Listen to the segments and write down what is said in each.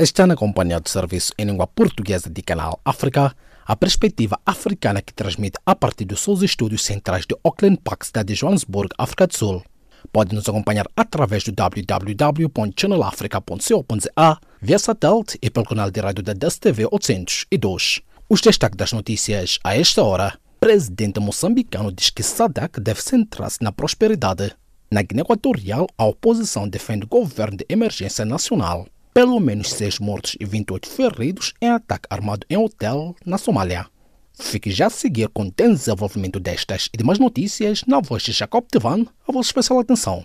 Está na companhia do serviço em língua portuguesa de Canal África, a perspectiva africana que transmite a partir dos seus estúdios centrais de Auckland Park, cidade de Johannesburg, África do Sul. Pode nos acompanhar através do www.channelafrica.co.za, via satélite e pelo canal de rádio da DSTV 802. Os destaques das notícias a esta hora. Presidente moçambicano diz que SADC deve centrar-se na prosperidade. Na Guiné Equatorial, a oposição defende o governo de emergência nacional pelo menos seis mortos e 28 feridos em ataque armado em hotel na Somália. Fique já a seguir com o desenvolvimento destas e demais notícias na voz de Jacob Tevan, a vossa especial atenção.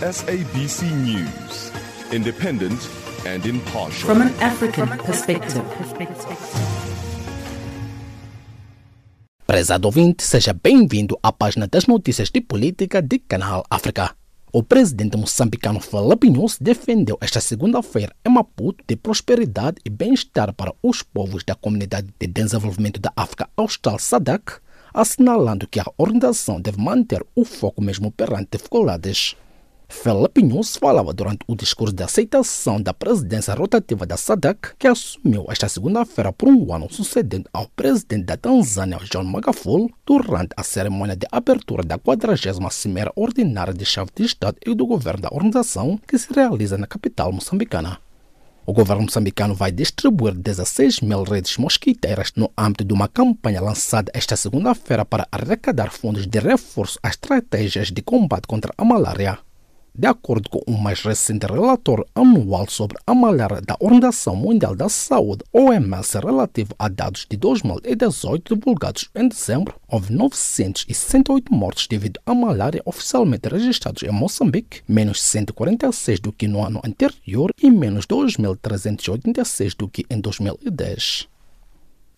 SABC News, independent and impartial. From an African perspective. Prezado ouvinte, seja bem-vindo à página das notícias de política de Canal África. O presidente moçambicano Felipe Nunes defendeu esta segunda-feira em Maputo de prosperidade e bem-estar para os povos da Comunidade de Desenvolvimento da África Austral SADC, assinalando que a organização deve manter o foco mesmo perante dificuldades. Felipe Nunes falava durante o discurso de aceitação da presidência rotativa da SADC, que assumiu esta segunda-feira por um ano sucedendo ao presidente da Tanzânia, John Magufuli, durante a cerimônia de abertura da 40 Cimeira Ordinária de Chave de Estado e do Governo da organização, que se realiza na capital moçambicana. O governo moçambicano vai distribuir 16 mil redes mosquiteiras no âmbito de uma campanha lançada esta segunda-feira para arrecadar fundos de reforço às estratégias de combate contra a malária. De acordo com o mais recente relatório anual sobre a malária da Organização Mundial da Saúde, OMS, relativo a dados de 2018 divulgados em dezembro, houve 968 mortes devido à malária oficialmente registrados em Moçambique, menos 146 do que no ano anterior e menos 2.386 do que em 2010.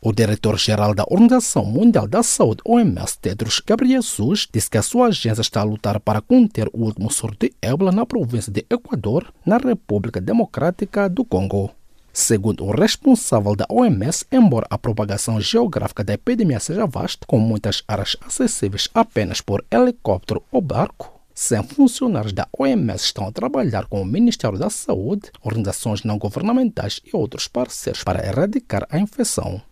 O diretor-geral da Organização Mundial da Saúde, OMS, Tedros Ghebreyesus, disse que a sua agência está a lutar para conter o último surto de ébola na província de Equador, na República Democrática do Congo. Segundo o responsável da OMS, embora a propagação geográfica da epidemia seja vasta, com muitas áreas acessíveis apenas por helicóptero ou barco, 100 funcionários da OMS estão a trabalhar com o Ministério da Saúde, organizações não governamentais e outros parceiros para erradicar a infecção.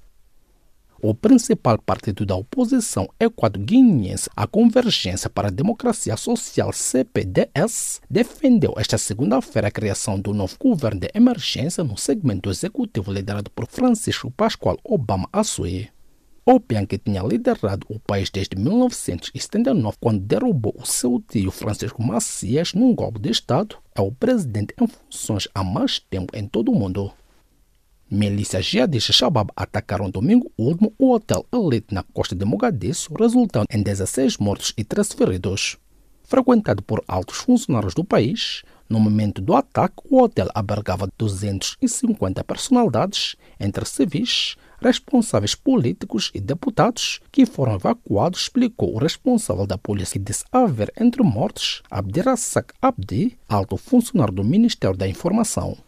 O principal partido da oposição equado-guineense, a Convergência para a Democracia Social CPDS, defendeu esta segunda-feira a criação do novo governo de emergência no segmento executivo liderado por Francisco Pascoal Obama Assue. Opian, que tinha liderado o país desde 1979, quando derrubou o seu tio Francisco Macias num golpe de Estado, é o presidente em funções há mais tempo em todo o mundo. Milícias jihadistas Shabab atacaram domingo último o hotel Elite na costa de Mogadishu, resultando em 16 mortos e 13 feridos. Frequentado por altos funcionários do país, no momento do ataque, o hotel albergava 250 personalidades, entre civis, responsáveis políticos e deputados, que foram evacuados, explicou o responsável da polícia que disse haver entre mortos Abdirazak Abdi, alto funcionário do Ministério da Informação.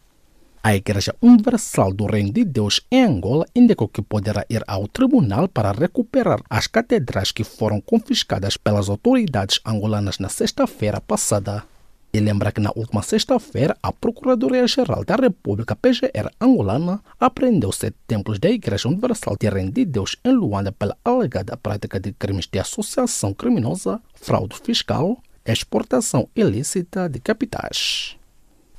A Igreja Universal do Reino de Deus em Angola indicou que poderá ir ao tribunal para recuperar as catedrais que foram confiscadas pelas autoridades angolanas na sexta-feira passada. E lembra que na última sexta-feira, a Procuradoria-Geral da República PGR angolana apreendeu sete templos da Igreja Universal de Reino de Deus em Luanda pela alegada prática de crimes de associação criminosa, fraude fiscal, exportação ilícita de capitais.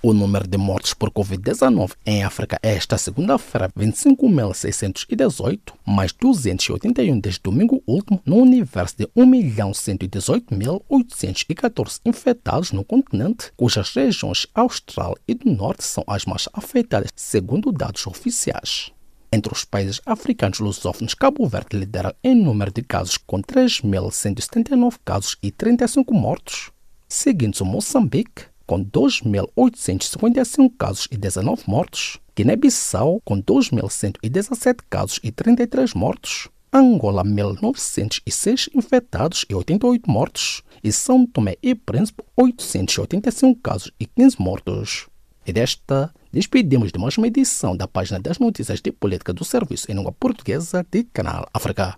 O número de mortes por Covid-19 em África é esta segunda-feira 25.618, mais 281 desde domingo último, no universo de 1.118.814 infectados no continente, cujas regiões austral e do norte são as mais afetadas, segundo dados oficiais. Entre os países africanos lusófonos, Cabo Verde lidera em número de casos, com 3.179 casos e 35 mortos, seguindo-se Moçambique, com 2.855 casos e 19 mortos, Guiné-Bissau, com 2.117 casos e 33 mortos, Angola, 1.906 infectados e 88 mortos, e São Tomé e Príncipe, 885 casos e 15 mortos. E desta, despedimos de mais uma edição da página das notícias de política do Serviço em língua portuguesa de Canal África.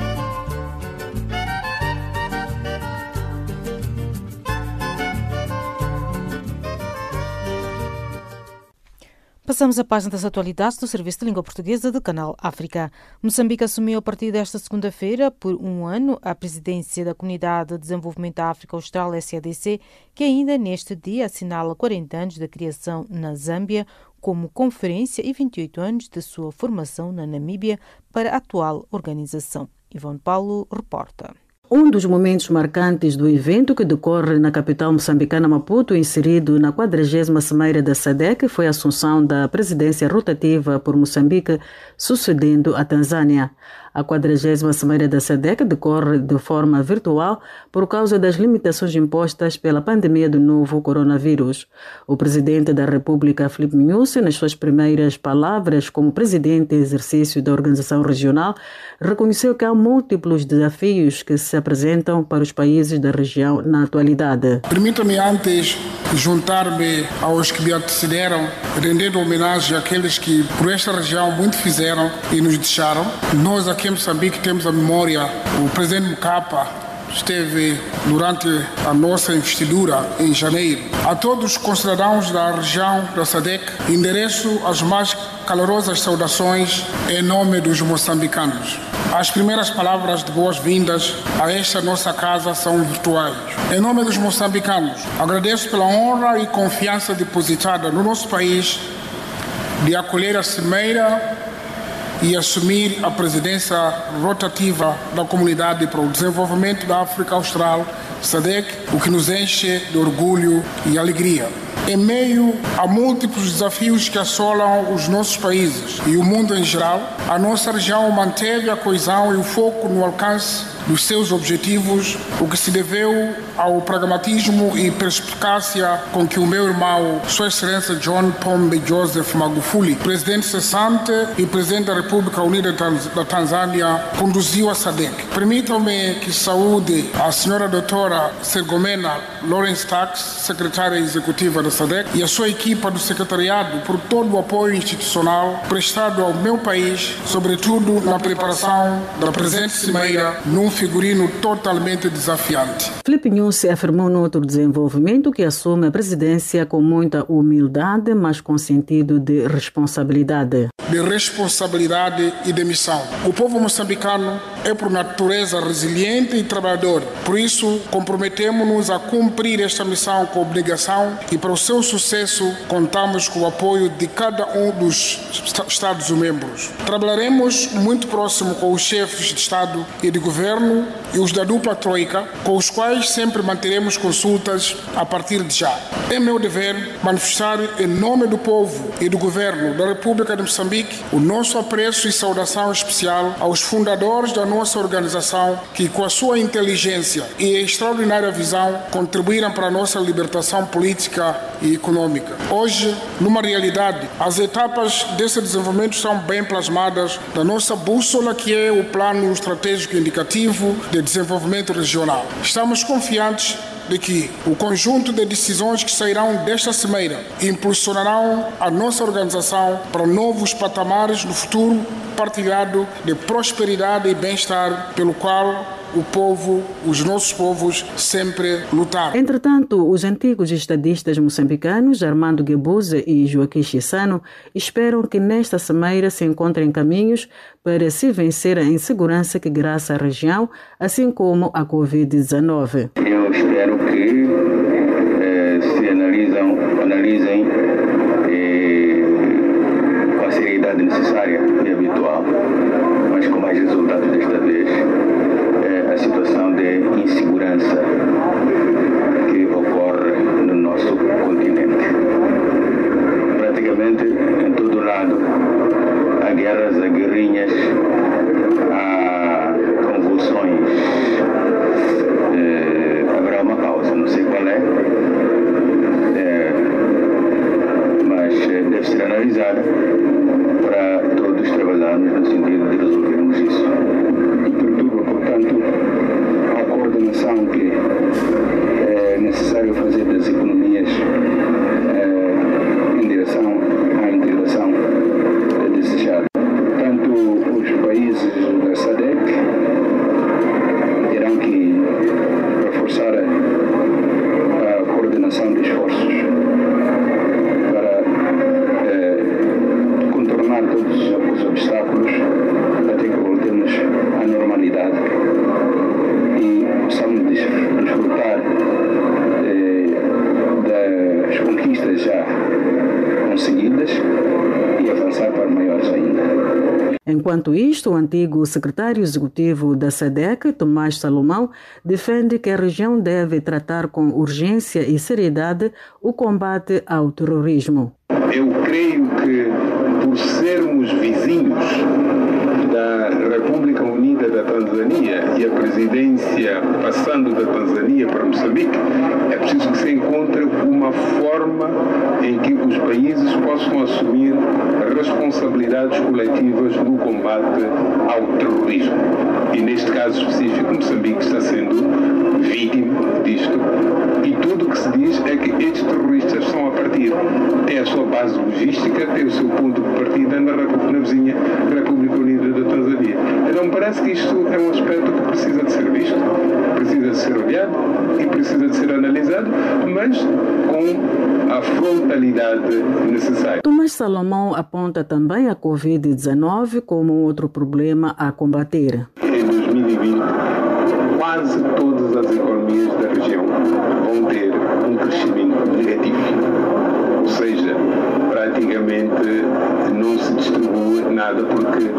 Passamos à página das atualidades do Serviço de Língua Portuguesa do Canal África. Moçambique assumiu a partir desta segunda-feira, por um ano, a presidência da Comunidade de Desenvolvimento da África Austral, SADC, que ainda neste dia assinala 40 anos da criação na Zâmbia, como conferência e 28 anos de sua formação na Namíbia para a atual organização. Ivone Paulo reporta. Um dos momentos marcantes do evento que decorre na capital moçambicana Maputo, inserido na 40 Cimeira da SADEC, foi a assunção da presidência rotativa por Moçambique, sucedendo a Tanzânia. A 40 Cimeira da SADEC decorre de forma virtual por causa das limitações impostas pela pandemia do novo coronavírus. O presidente da República, Filipe Nyusi, nas suas primeiras palavras como presidente em exercício da organização regional, reconheceu que há múltiplos desafios que se apresentam para os países da região na atualidade. Permita-me antes juntar-me aos que me antecederam, rendendo homenagem àqueles que por esta região muito fizeram e nos deixaram. Nós aqui em Moçambique temos a memória, o presidente Mkapa esteve durante a nossa investidura em janeiro. A todos os concidadãos da região da SADEC, endereço as mais calorosas saudações em nome dos moçambicanos. As primeiras palavras de boas-vindas a esta nossa casa são virtuais. Em nome dos moçambicanos, agradeço pela honra e confiança depositada no nosso país de acolher a Cimeira e assumir a presidência rotativa da Comunidade para o Desenvolvimento da África Austral, SADEC, o que nos enche de orgulho e alegria. Em meio a múltiplos desafios que assolam os nossos países e o mundo em geral, a nossa região manteve a coesão e o foco no alcance dos seus objetivos, o que se deveu ao pragmatismo e perspicácia com que o meu irmão, Sua Excelência John Pombe Joseph Magufuli, presidente cessante e presidente da República Unida da Tanzânia, conduziu a SADC. Permitam-me que saúde a senhora doutora Sergomena Lawrence Tax, secretária executiva da SADC, e a sua equipa do secretariado por todo o apoio institucional prestado ao meu país, sobretudo na preparação da presente cimeira num figurino totalmente desafiante. Filipe Nussi afirmou no outro desenvolvimento que assume a presidência com muita humildade, mas com sentido de responsabilidade. De responsabilidade e de missão. O povo moçambicano é por natureza resiliente e trabalhador. Por isso, comprometemos-nos a cumprir esta missão com obrigação e para o seu sucesso contamos com o apoio de cada um dos Estados-membros. Trabalharemos muito próximo com os chefes de Estado e de Governo e os da dupla Troika, com os quais sempre manteremos consultas a partir de já. É meu dever manifestar em nome do povo e do Governo da República de Moçambique o nosso apreço e saudação especial aos fundadores da nossa organização que, com a sua inteligência e extraordinária visão, contribuíram para a nossa libertação política e econômica. Hoje, numa realidade, as etapas desse desenvolvimento são bem plasmadas na nossa bússola, que é o Plano Estratégico Indicativo de Desenvolvimento Regional. Estamos confiantes de que o conjunto de decisões que sairão desta cimeira impulsionarão a nossa organização para novos patamares no futuro partilhado de prosperidade e bem-estar pelo qual o povo, os nossos povos sempre lutaram. Entretanto, os antigos estadistas moçambicanos Armando Guebuza e Joaquim Chissano esperam que nesta cimeira se encontrem caminhos para se vencer a insegurança que graça a região, assim como a Covid-19. Eu espero que eh, se analisam, analisem eh, com a seriedade necessária e habitual, mas com mais resultados desta vez a situação de insegurança que ocorre no nosso continente. Praticamente em todo lado há guerras, há guerrinhas, há O antigo secretário executivo da SEDEC, Tomás Salomão, defende que a região deve tratar com urgência e seriedade o combate ao terrorismo. Tanzânia para Moçambique, é preciso que se encontre uma forma em que os países possam assumir responsabilidades coletivas no combate ao terrorismo. E neste caso específico, Moçambique está sendo vítima disto. E tudo o que se diz é que estes terroristas estão a partir, têm a sua base logística, têm o seu ponto de partida na, na vizinha República Unida da Tanzânia. Então parece que isto é um aspecto que precisa de ser visto, precisa de ser olhado e precisa de ser analisado, mas com a frontalidade necessária. Tomás Salomão aponta também a Covid-19 como outro problema a combater. Em 2020, quase todas as economias da região vão ter um crescimento negativo. Ou seja, praticamente não se distribui nada porque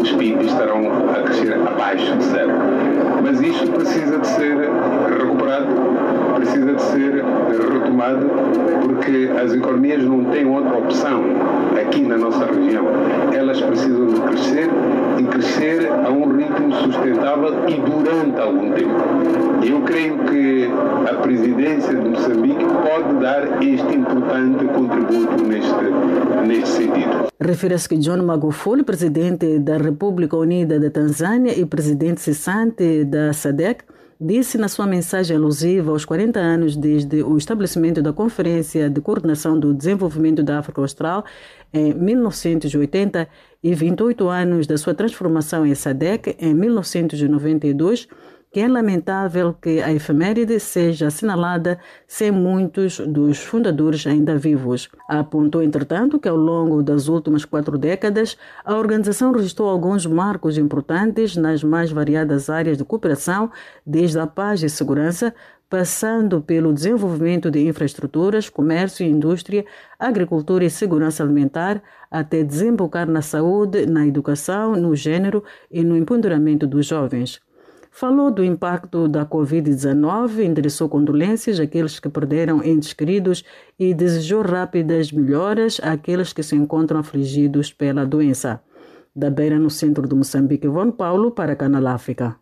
os PIB estarão a crescer abaixo de zero. Mas isto precisa de ser recuperado, precisa de ser retomado, porque as economias não têm outra opção aqui na nossa região. Elas precisam de crescer e crescer a um ritmo sustentável e durante algum tempo. Eu creio que a presidência de Moçambique pode dar este importante contributo neste, neste sentido. Refere-se que John Magufuli, presidente da República Unida da Tanzânia e presidente cessante da SADC, disse na sua mensagem alusiva aos 40 anos desde o estabelecimento da Conferência de Coordenação do Desenvolvimento da África Austral em 1980 e 28 anos da sua transformação em SADC em 1992, que é lamentável que a efeméride seja assinalada sem muitos dos fundadores ainda vivos. Apontou, entretanto, que ao longo das últimas quatro décadas, a organização registrou alguns marcos importantes nas mais variadas áreas de cooperação, desde a paz e segurança, passando pelo desenvolvimento de infraestruturas, comércio e indústria, agricultura e segurança alimentar, até desembocar na saúde, na educação, no gênero e no empoderamento dos jovens. Falou do impacto da Covid-19, endereçou condolências àqueles que perderam entes queridos e desejou rápidas melhoras àqueles que se encontram afligidos pela doença. Da Beira, no centro de Moçambique, Von Paulo, para Canal África.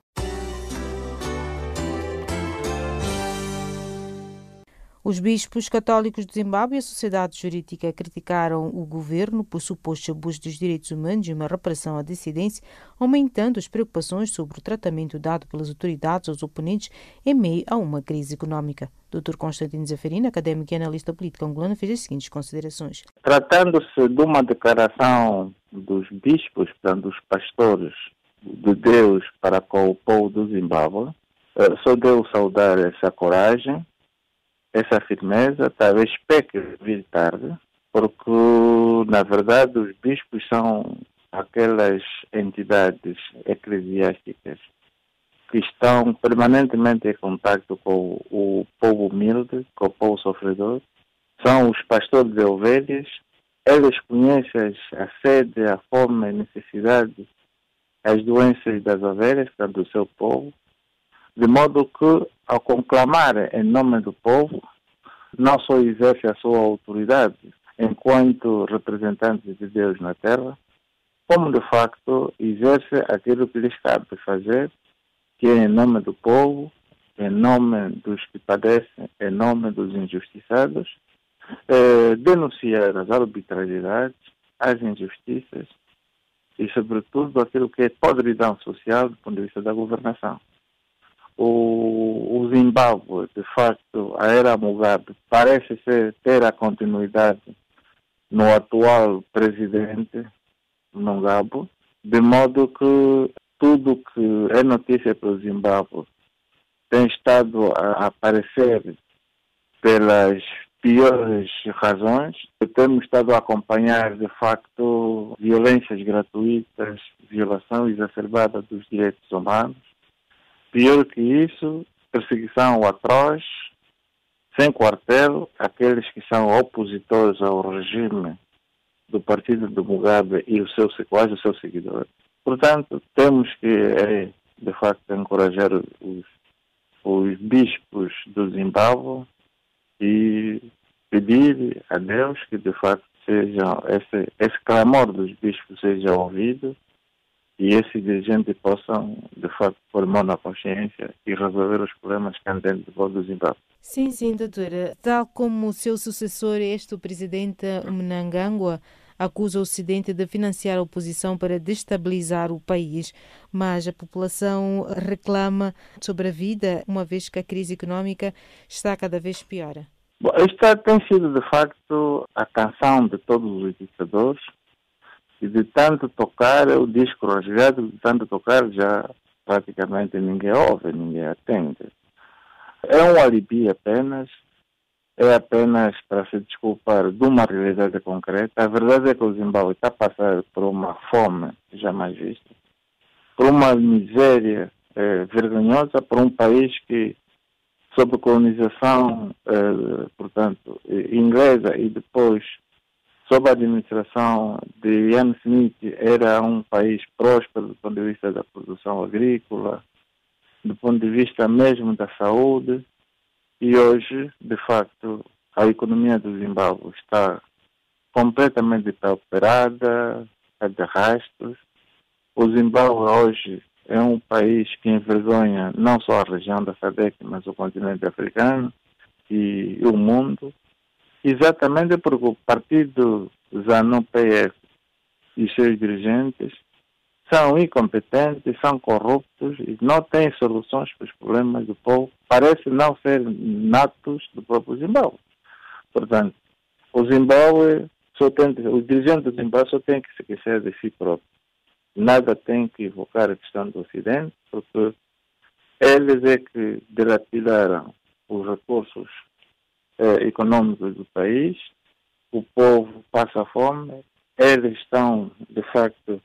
Os bispos católicos de Zimbábue e a sociedade jurídica criticaram o governo por suposto abuso dos direitos humanos e uma reparação à dissidência, aumentando as preocupações sobre o tratamento dado pelas autoridades aos oponentes em meio a uma crise econômica. Dr. Constantino Zaferino, académico e analista político angolano, fez as seguintes considerações. Tratando-se de uma declaração dos bispos, portanto, dos pastores de Deus para com o povo do Zimbábue, só devo saudar essa coragem essa firmeza, talvez peque vir tarde, porque, na verdade, os bispos são aquelas entidades eclesiásticas que estão permanentemente em contato com o povo humilde, com o povo sofredor. São os pastores de ovelhas. Eles conhecem a sede, a fome, a necessidade, as doenças das ovelhas, portanto, do seu povo. De modo que, ao conclamar em nome do povo, não só exerce a sua autoridade enquanto representantes de Deus na terra, como de facto exerce aquilo que lhes cabe fazer, que é em nome do povo, em nome dos que padecem, em nome dos injustiçados, eh, denunciar as arbitrariedades, as injustiças e, sobretudo, aquilo que é podridão social do ponto de vista da governação. O, o Zimbábue, de facto, a era Mugabe parece ser, ter a continuidade no atual presidente Mugabe, de modo que tudo que é notícia para o Zimbábue tem estado a aparecer pelas piores razões. Temos estado a acompanhar, de facto, violências gratuitas, violação exacerbada dos direitos humanos. Pior que isso, perseguição atroz, sem quartel, aqueles que são opositores ao regime do partido do Mugabe e o seu quase o seu seguidor. Portanto, temos que, é, de facto, encorajar os, os bispos do Zimbábue e pedir a Deus que, de facto, seja esse, esse clamor dos bispos seja ouvido e esses dirigentes possam, de facto, pôr mão na consciência e resolver os problemas candentes do Zimbábue. Sim, sim, doutora. Tal como o seu sucessor, este, o presidente Mnangagwa, acusa o Ocidente de financiar a oposição para destabilizar o país, mas a população reclama sobre a vida, uma vez que a crise econômica está cada vez pior. Bom, esta tem sido, de facto, a canção de todos os ditadores e de tanto tocar, o disco rasgado, de tanto tocar, já praticamente ninguém ouve, ninguém atende. É um alibi apenas, é apenas para se desculpar de uma realidade concreta. A verdade é que o Zimbábue está a passar por uma fome jamais vista, por uma miséria eh, vergonhosa, por um país que, sob colonização, eh, portanto, inglesa e depois sob a administração de Ian Smith, era um país próspero do ponto de vista da produção agrícola, do ponto de vista mesmo da saúde, e hoje, de facto, a economia do Zimbábue está completamente operada, a de rastros. O Zimbábue hoje é um país que envergonha não só a região da SADC, mas o continente africano e o mundo exatamente porque o partido ZANU-PF e seus dirigentes são incompetentes, são corruptos e não têm soluções para os problemas do povo. Parece não ser natos do próprio Zimbábue. Portanto, o Zimbábue só tem, os dirigentes do Zimbábue só têm que se esquecer de si próprios. Nada tem que invocar a questão do Ocidente, porque eles é que dilapidaram os recursos eh, econômicos do país, o povo passa fome, eles estão, de facto,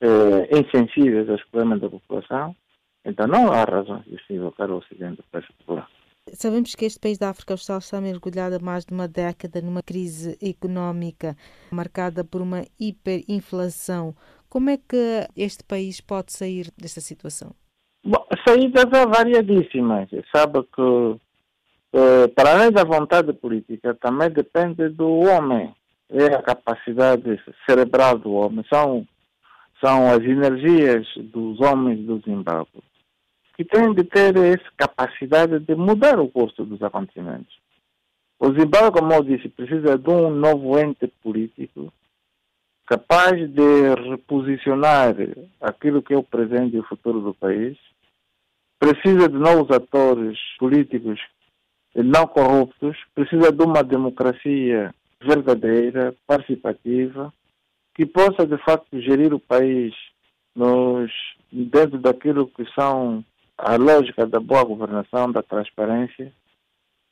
eh, insensíveis aos problemas da população, então não há de se invocar o Ocidente para população. Sabemos que este país da África Austral está mergulhado há mais de uma década numa crise económica marcada por uma hiperinflação. Como é que este país pode sair desta situação? Bom, saídas há variadíssimas. Sabe que para além da vontade política, também depende do homem. É a capacidade cerebral do homem. São, são as energias dos homens do Zimbábue que têm de ter essa capacidade de mudar o curso dos acontecimentos. O Zimbábue, como eu disse, precisa de um novo ente político capaz de reposicionar aquilo que é o presente e o futuro do país. Precisa de novos atores políticos não corruptos, precisa de uma democracia verdadeira, participativa, que possa de facto gerir o país nos, dentro daquilo que são a lógica da boa governação, da transparência.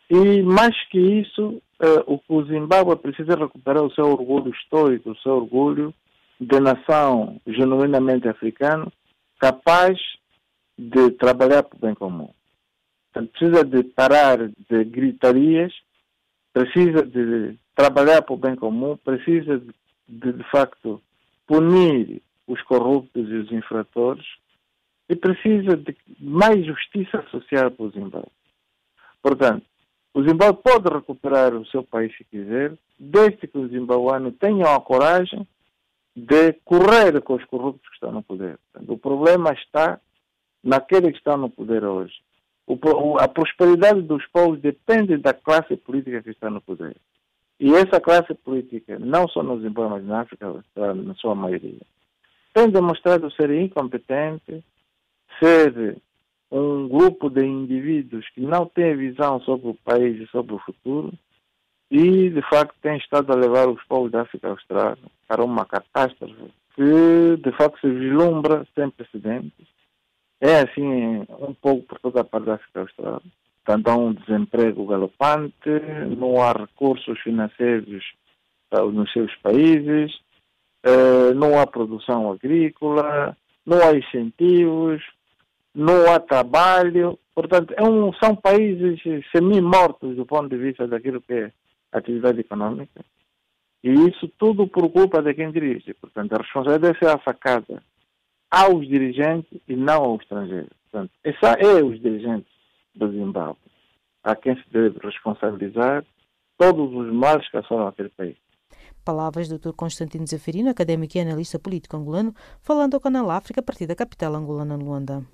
E mais que isso, eh, o o Zimbábue precisa recuperar o seu orgulho histórico, o seu orgulho de nação genuinamente africana, capaz de trabalhar para o bem comum precisa de parar de gritarias, precisa de trabalhar para o bem comum, precisa de, de, facto, punir os corruptos e os infratores e precisa de mais justiça social para o Zimbábue. Portanto, o Zimbábue pode recuperar o seu país se quiser, desde que os zimbabuanos tenham a coragem de correr com os corruptos que estão no poder. Portanto, o problema está naqueles que estão no poder hoje. O, a prosperidade dos povos depende da classe política que está no poder. E essa classe política, não só no Zimbábue, mas na África, na sua maioria, tem demonstrado ser incompetente, ser um grupo de indivíduos que não tem visão sobre o país e sobre o futuro e, de facto, tem estado a levar os povos da África Austral para uma catástrofe que, de facto, se vislumbra sem precedentes. É assim um pouco por toda a parte da África Austral. Portanto, há um desemprego galopante, não há recursos financeiros nos seus países, eh, não há produção agrícola, não há incentivos, não há trabalho. Portanto, é um, são países semi-mortos do ponto de vista daquilo que é atividade econômica. E isso tudo por culpa de quem dirige. Portanto, a responsabilidade deve ser sacada aos dirigentes e não aos estrangeiros. Portanto, essa é os dirigentes do Zimbábue, a quem se deve responsabilizar todos os males que assolam aquele país. Palavras do Dr. Constantino Zaferino, académico e analista político angolano, falando ao Canal África a partir da capital angolana, Luanda.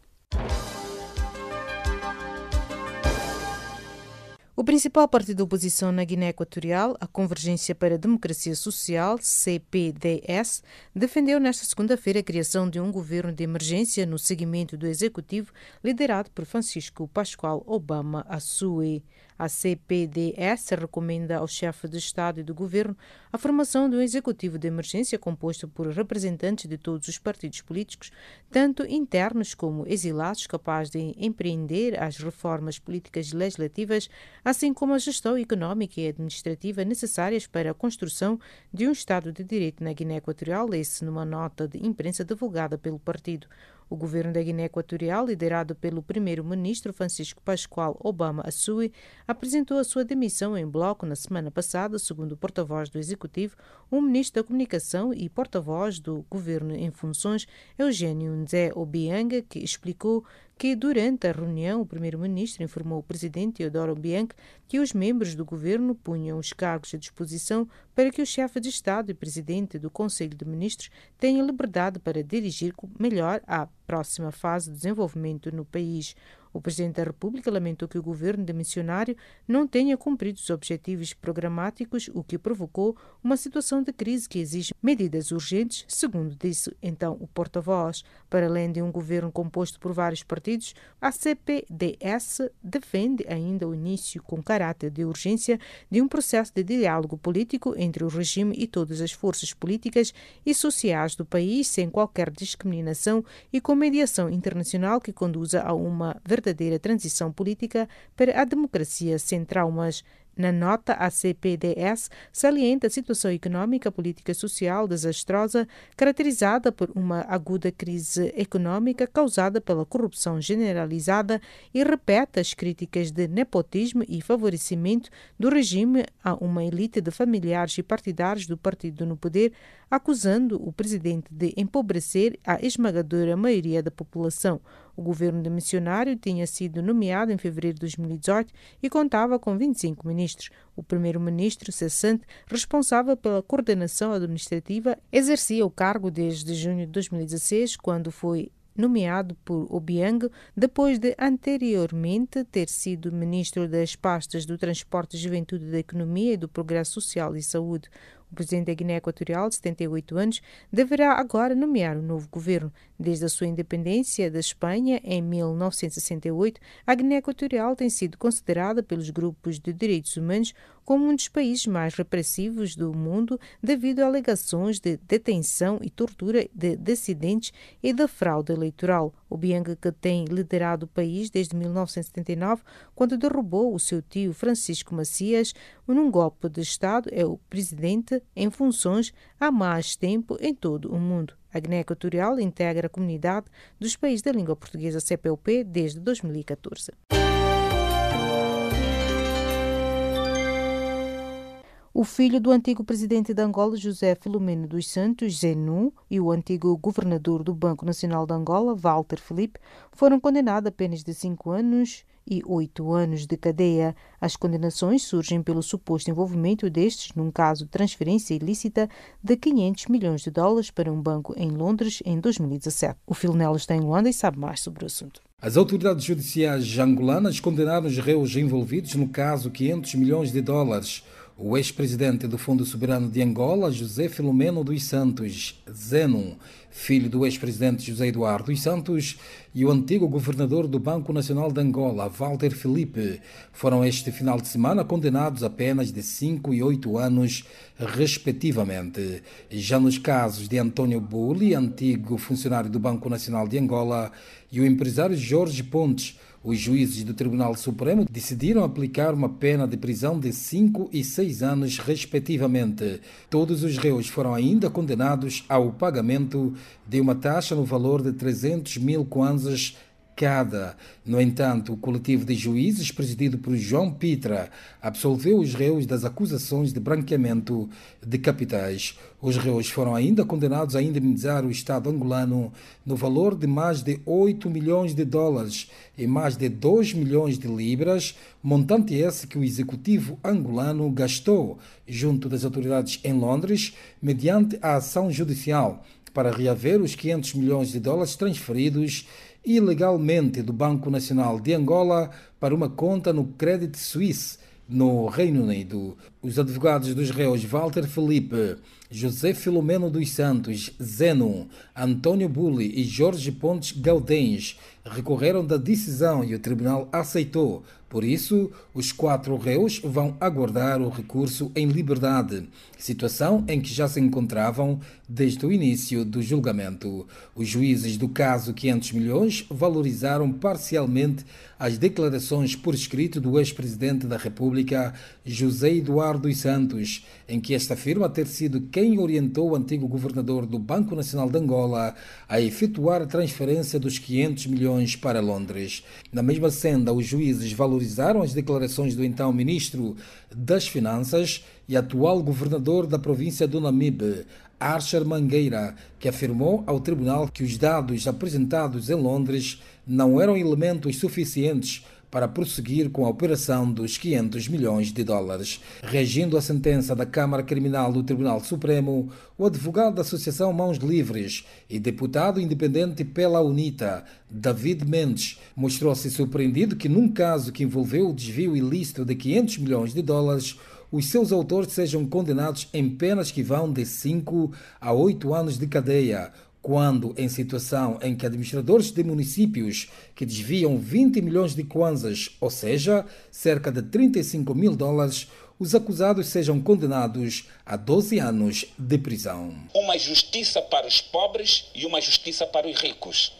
O principal partido de oposição na Guiné Equatorial, a Convergência para a Democracia Social, CPDS, defendeu nesta segunda-feira a criação de um governo de emergência no seguimento do executivo liderado por Francisco Pascoal Obama Assue. A CPDS recomenda ao chefe de Estado e do Governo a formação de um executivo de emergência composto por representantes de todos os partidos políticos, tanto internos como exilados, capaz de empreender as reformas políticas e legislativas, assim como a gestão económica e administrativa necessárias para a construção de um Estado de Direito na Guiné Equatorial, esse numa nota de imprensa divulgada pelo partido. O governo da Guiné Equatorial, liderado pelo primeiro-ministro Francisco Pascoal Obama Assui, apresentou a sua demissão em bloco na semana passada, segundo o porta-voz do Executivo, o ministro da Comunicação e porta-voz do governo em funções, Eugênio Nzé Obianga, que explicou que durante a reunião o primeiro-ministro informou o presidente Teodoro Bianchi que os membros do governo punham os cargos à disposição para que o chefe de Estado e presidente do Conselho de Ministros tenha liberdade para dirigir melhor a próxima fase de desenvolvimento no país. O Presidente da República lamentou que o governo demissionário não tenha cumprido os objetivos programáticos, o que provocou uma situação de crise que exige medidas urgentes, segundo disse então o porta-voz. Para além de um governo composto por vários partidos, a CPDS defende ainda o início com caráter de urgência de um processo de diálogo político entre o regime e todas as forças políticas e sociais do país, sem qualquer discriminação e com mediação internacional que conduza a uma verdadeira transição política para a democracia sem traumas. Na nota, a CPDS salienta a situação econômica, política e social desastrosa, caracterizada por uma aguda crise econômica causada pela corrupção generalizada e repete as críticas de nepotismo e favorecimento do regime a uma elite de familiares e partidários do partido no poder, acusando o presidente de empobrecer a esmagadora maioria da população. O governo de missionário tinha sido nomeado em fevereiro de 2018 e contava com 25 ministros. O primeiro-ministro cessante, responsável pela coordenação administrativa, exercia o cargo desde junho de 2016, quando foi nomeado por Obiang depois de anteriormente ter sido ministro das pastas do Transporte, Juventude, da Economia e do Progresso Social e Saúde. O presidente da Guiné Equatorial, de 78 anos, deverá agora nomear um novo governo. Desde a sua independência da Espanha em 1968, a Guiné Equatorial tem sido considerada pelos grupos de direitos humanos como um dos países mais repressivos do mundo devido a alegações de detenção e tortura de dissidentes e de fraude eleitoral. O Bianga, que tem liderado o país desde 1979, quando derrubou o seu tio Francisco Macias num golpe de Estado, é o presidente em funções há mais tempo em todo o mundo. A Guiné Equatorial integra a comunidade dos países da língua portuguesa CPLP desde 2014. O filho do antigo presidente de Angola, José Filomeno dos Santos, Zenu, e o antigo governador do Banco Nacional de Angola, Walter Felipe, foram condenados a apenas de cinco anos e oito anos de cadeia. As condenações surgem pelo suposto envolvimento destes num caso de transferência ilícita de 500 milhões de dólares para um banco em Londres em 2017. O Filonelo está em Luanda e sabe mais sobre o assunto. As autoridades judiciais angolanas condenaram os réus envolvidos no caso 500 milhões de dólares o ex-presidente do Fundo Soberano de Angola, José Filomeno dos Santos, Zeno, filho do ex-presidente José Eduardo dos Santos, e o antigo governador do Banco Nacional de Angola, Walter Felipe, foram este final de semana condenados a penas de 5 e 8 anos, respectivamente. Já nos casos de António Bulli, antigo funcionário do Banco Nacional de Angola, e o empresário Jorge Pontes, os juízes do Tribunal Supremo decidiram aplicar uma pena de prisão de 5 e 6 anos, respectivamente. Todos os réus foram ainda condenados ao pagamento de uma taxa no valor de 300 mil kwanzas cada. No entanto, o coletivo de juízes, presidido por João Pitra, absolveu os réus das acusações de branqueamento de capitais. Os réus foram ainda condenados a indemnizar o Estado angolano no valor de mais de 8 milhões de dólares e mais de 2 milhões de libras, montante esse que o executivo angolano gastou junto das autoridades em Londres, mediante a ação judicial para reaver os 500 milhões de dólares transferidos ilegalmente do Banco Nacional de Angola para uma conta no Credit Suisse, no Reino Unido. Os advogados dos réus Walter Felipe, José Filomeno dos Santos, Zeno, Antônio Bulli e Jorge Pontes Gaudens recorreram da decisão e o tribunal aceitou. Por isso, os quatro réus vão aguardar o recurso em liberdade, situação em que já se encontravam desde o início do julgamento. Os juízes do caso 500 milhões valorizaram parcialmente as declarações por escrito do ex-presidente da República, José Eduardo dos Santos, em que este afirma ter sido quem orientou o antigo governador do Banco Nacional de Angola a efetuar a transferência dos 500 milhões para Londres. Na mesma senda, os juízes valorizaram as declarações do então ministro das Finanças e atual governador da província do Namibe, Archer Mangueira, que afirmou ao tribunal que os dados apresentados em Londres não eram elementos suficientes para prosseguir com a operação dos 500 milhões de dólares. Reagindo à sentença da Câmara Criminal do Tribunal Supremo, o advogado da Associação Mãos Livres e deputado independente pela UNITA, David Mendes, mostrou-se surpreendido que, num caso que envolveu o desvio ilícito de 500 milhões de dólares, os seus autores sejam condenados em penas que vão de 5 a 8 anos de cadeia, quando, em situação em que administradores de municípios que desviam 20 milhões de kwanzas, ou seja, cerca de 35 mil dólares, os acusados sejam condenados a 12 anos de prisão. Uma justiça para os pobres e uma justiça para os ricos.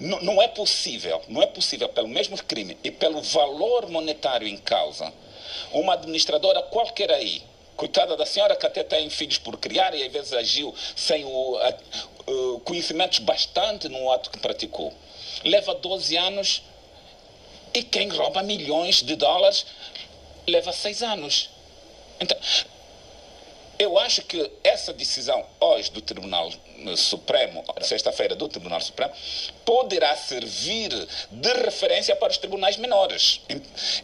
Não é possível, não é possível, pelo mesmo crime e pelo valor monetário em causa, uma administradora qualquer aí Coitada da senhora que até tem filhos por criar e às vezes agiu sem o, a, conhecimentos bastante no ato que praticou. Leva 12 anos e quem rouba milhões de dólares leva 6 anos. Então, eu acho que essa decisão hoje do Tribunal Supremo, sexta-feira do Tribunal Supremo, poderá servir de referência para os tribunais menores.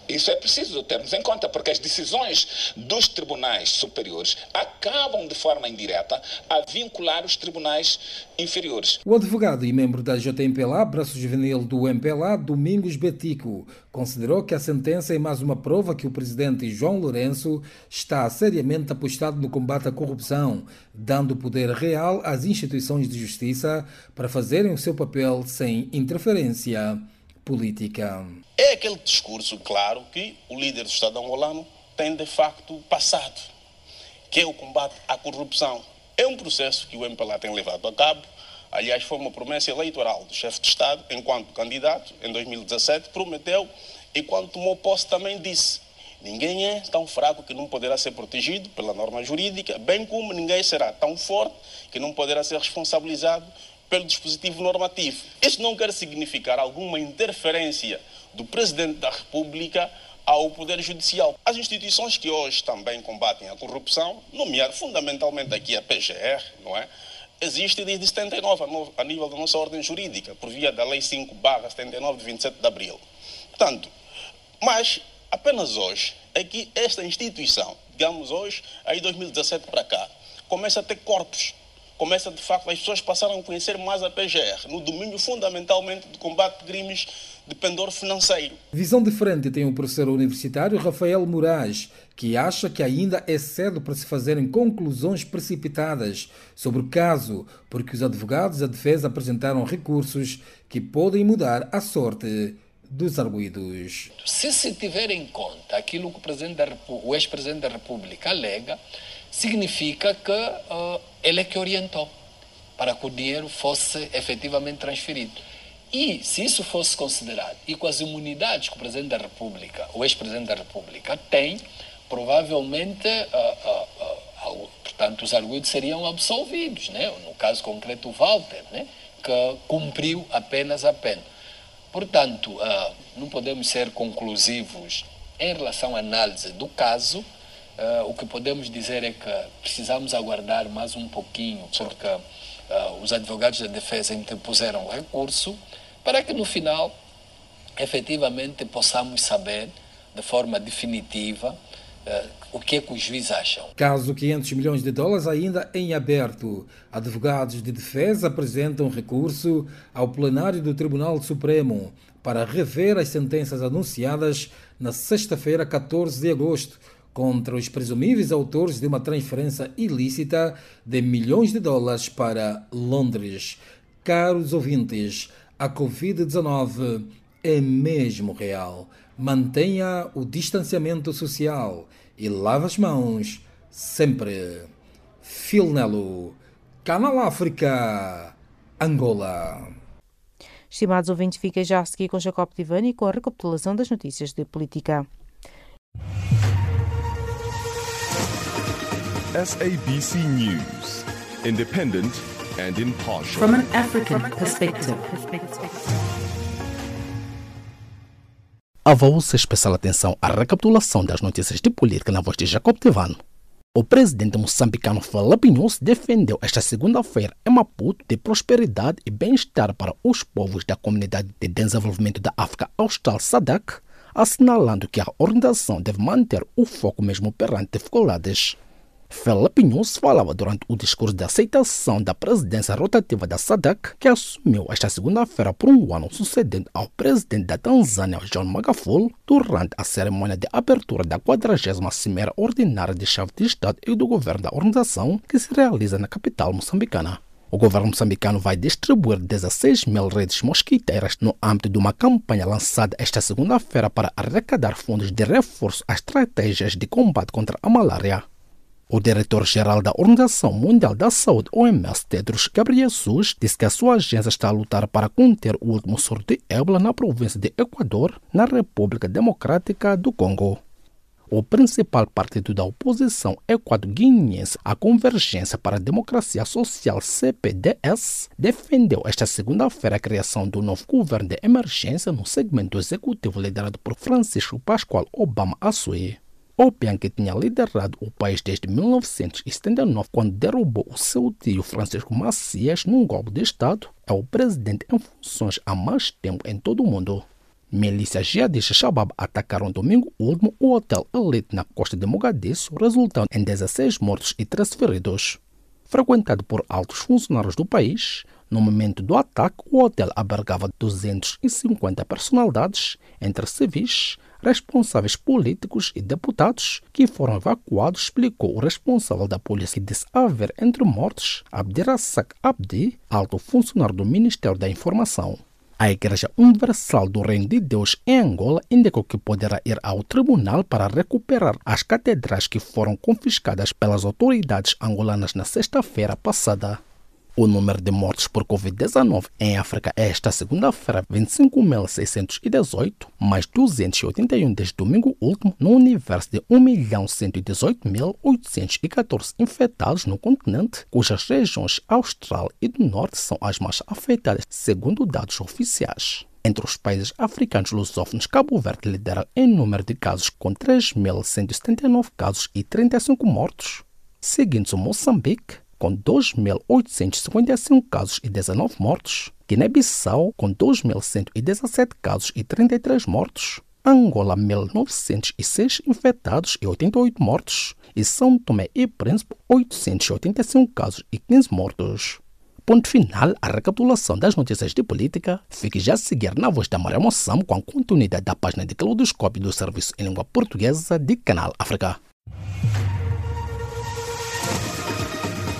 Isso é preciso termos em conta, porque as decisões dos tribunais superiores acabam de forma indireta a vincular os tribunais inferiores. O advogado e membro da JMPLA, braço juvenil do MPLA, Domingos Betico, considerou que a sentença é mais uma prova que o presidente João Lourenço está seriamente apostado no combate à corrupção, dando poder real às instituições de justiça para fazerem o seu papel sem interferência política. É aquele discurso, claro, que o líder do Estado angolano tem de facto passado, que é o combate à corrupção. É um processo que o MPLA tem levado a cabo. Aliás, foi uma promessa eleitoral do chefe de Estado, enquanto candidato, em 2017, prometeu e quando tomou posse também disse Ninguém é tão fraco que não poderá ser protegido pela norma jurídica, bem como ninguém será tão forte que não poderá ser responsabilizado pelo dispositivo normativo. Isso não quer significar alguma interferência do Presidente da República ao Poder Judicial. As instituições que hoje também combatem a corrupção, nomear fundamentalmente aqui a PGR, não é? Existe desde 79 a nível da nossa ordem jurídica, por via da Lei 5 79 de 27 de abril. Portanto, mas apenas hoje é que esta instituição, digamos hoje, aí 2017 para cá, começa a ter corpos começa de facto, as pessoas passaram a conhecer mais a PGR, no domínio fundamentalmente do combate de crimes de pendor financeiro. Visão diferente tem o professor universitário Rafael Moraes, que acha que ainda é cedo para se fazerem conclusões precipitadas sobre o caso, porque os advogados da defesa apresentaram recursos que podem mudar a sorte dos arguídos. Se se tiver em conta aquilo que o, ex-presidente da República alega, significa que uh, ele é que orientou para que o dinheiro fosse efetivamente transferido. E se isso fosse considerado, e com as imunidades que o Presidente da República, o ex-Presidente da República tem, provavelmente, uh, uh, portanto, os arguidos seriam absolvidos, né? no caso concreto o Walter, né? que cumpriu apenas a pena. Portanto, não podemos ser conclusivos em relação à análise do caso, Uh, o que podemos dizer é que precisamos aguardar mais um pouquinho, porque uh, os advogados da defesa interpuseram recurso para que no final, efetivamente, possamos saber de forma definitiva o que é que os juízes acham. Caso 500 milhões de dólares ainda em aberto. Advogados de defesa apresentam recurso ao plenário do Tribunal Supremo para rever as sentenças anunciadas na sexta-feira, 14 de agosto contra os presumíveis autores de uma transferência ilícita de milhões de dólares para Londres. Caros ouvintes, a Covid-19 é mesmo real. Mantenha o distanciamento social e lave as mãos sempre. Filnelo, Canal África, Angola. Estimados ouvintes, fiquem já a seguir com Jacob Divani com a recapitulação das notícias de política. SABC News, independent and impartial. From an African perspective. Avou-se especial atenção à recapitulação das notícias de política na voz de Jacob Tevano. O presidente moçambicano Falapinhos defendeu esta segunda-feira em Maputo de prosperidade e bem-estar para os povos da Comunidade de Desenvolvimento da África Austral SADC, assinalando que a organização deve manter o foco mesmo perante dificuldades. Felipe falava durante o discurso de aceitação da presidência rotativa da SADC, que assumiu esta segunda-feira por um ano sucedendo ao presidente da Tanzânia, John Magafuli, durante a cerimônia de abertura da 40 Cimeira Ordinária de Chave de Estado e do Governo da organização, que se realiza na capital moçambicana. O governo moçambicano vai distribuir 16 mil redes mosquiteiras no âmbito de uma campanha lançada esta segunda-feira para arrecadar fundos de reforço às estratégias de combate contra a malária. O diretor-geral da Organização Mundial da Saúde, OMS, Tedros Ghebreyesus, disse que a sua agência está a lutar para conter o último surto de ébola na província de Equador, na República Democrática do Congo. O principal partido da oposição equador-guineense, a Convergência para a Democracia Social CPDS, defendeu esta segunda-feira a criação do novo governo de emergência no segmento executivo liderado por Francisco Pascoal Obama Assue. Opian, que tinha liderado o país desde 1979, quando derrubou o seu tio Francisco Macias num golpe de Estado, é o presidente em funções há mais tempo em todo o mundo. Milícias jihadistas Shabab atacaram domingo último o hotel Elite na costa de Mogadiscio, resultando em 16 mortos e 13 feridos. Frequentado por altos funcionários do país, no momento do ataque, o hotel albergava 250 personalidades, entre civis, responsáveis políticos e deputados que foram evacuados, explicou o responsável da polícia que disse haver entre mortos Abdirazak Abdi, alto funcionário do Ministério da Informação. A Igreja Universal do Reino de Deus em Angola indicou que poderá ir ao tribunal para recuperar as catedrais que foram confiscadas pelas autoridades angolanas na sexta-feira passada. O número de mortes por Covid-19 em África é esta segunda-feira 25.618, mais 281 desde domingo último, no universo de 1.118.814 infectados no continente, cujas regiões austral e do norte são as mais afetadas, segundo dados oficiais. Entre os países africanos lusófonos, Cabo Verde lidera em número de casos com 3.179 casos e 35 mortos, seguindo-se Moçambique, com 2.855 casos e 19 mortos, Guiné-Bissau, com 2.117 casos e 33 mortos, Angola 1.906 infectados e 88 mortos, e São Tomé e Príncipe 885 casos e 15 mortos. Ponto final à recapitulação das notícias de política. Fique já a seguir na voz da Maria Moçam com a continuidade da página de Claudoscópio do Serviço em Língua Portuguesa de Canal África.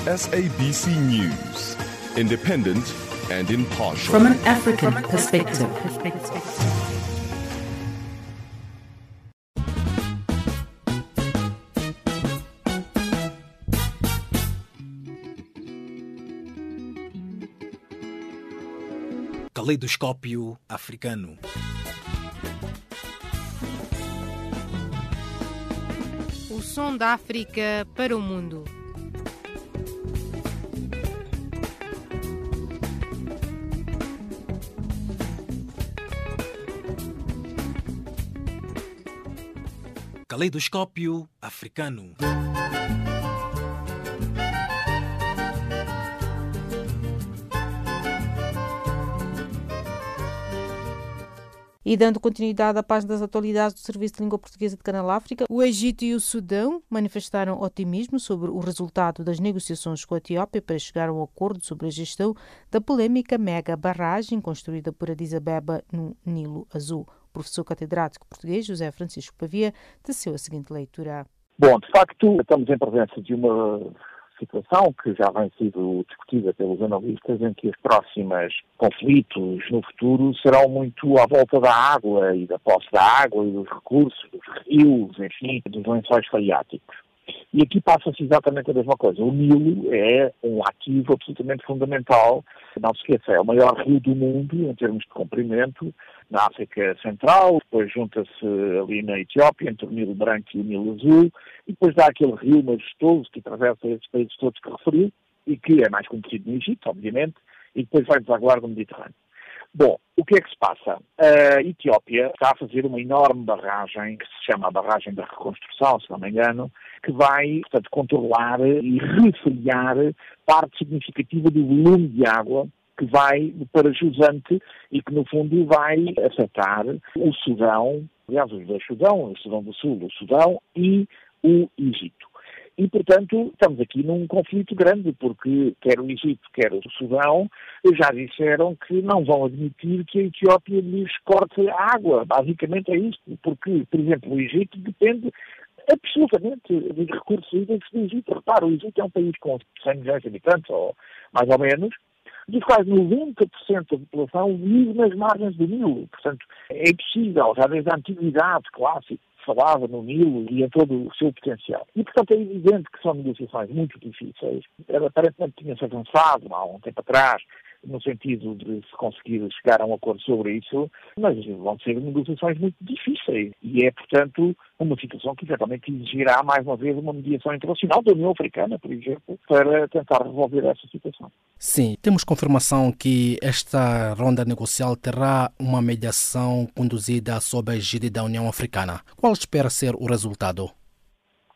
SABC News, independent and impartial. From an African perspective. Caleidoscópio africano. O som da África para o mundo. Caleidoscópio africano. E dando continuidade à página das atualidades do Serviço de Língua Portuguesa de Canal África, o Egito e o Sudão manifestaram otimismo sobre o resultado das negociações com a Etiópia para chegar a um acordo sobre a gestão da polêmica mega barragem construída por Addis Abeba no Nilo Azul. Professor catedrático português José Francisco Pavia teceu a seguinte leitura. Bom, de facto, estamos em presença de uma situação que já vem sido discutida pelos analistas, em que os próximos conflitos no futuro serão muito à volta da água e da posse da água e dos recursos, dos rios, enfim, dos lençóis freáticos. E aqui passa-se exatamente a mesma coisa. O Nilo é um ativo absolutamente fundamental. Não se esqueça, é o maior rio do mundo em termos de comprimento, na África Central, depois junta-se ali na Etiópia, entre o Nilo Branco e o Nilo Azul, e depois dá aquele rio majestoso que atravessa esses países todos que referi, e que é mais conhecido no Egito, obviamente, e depois vai desaguar no Mediterrâneo. Bom, o que é que se passa? A Etiópia está a fazer uma enorme barragem, que se chama a Barragem da Reconstrução, se não me engano, que vai, portanto, controlar e refriar parte significativa do volume de água que vai para jusante e que, no fundo, vai afetar o Sudão, aliás, os dois Sudão, o Sudão do Sul, o Sudão e o Egito. E, portanto, estamos aqui num conflito grande, porque quer o Egito, quer o Sudão, já disseram que não vão admitir que a Etiópia lhes corte água. Basicamente é isto, porque, por exemplo, o Egito depende absolutamente dos recursos hídricos do Egito. Repara, o Egito é um país com 100 milhões de habitantes, ou mais ou menos, dos quais 90% da população vive nas margens do Nilo. Portanto, é impossível, já desde a antiguidade clássica, falava no Nilo e em todo o seu potencial. E, portanto, é evidente que são negociações muito difíceis. Aparentemente tinha-se avançado há um tempo atrás no sentido de se conseguir chegar a um acordo sobre isso, mas vão ser negociações muito difíceis. E é, portanto, uma situação que eventualmente exigirá, mais uma vez, uma mediação internacional da União Africana, por exemplo, para tentar resolver essa situação. Sim, temos confirmação que esta ronda negocial terá uma mediação conduzida sob a egídia da União Africana. Qual espera ser o resultado?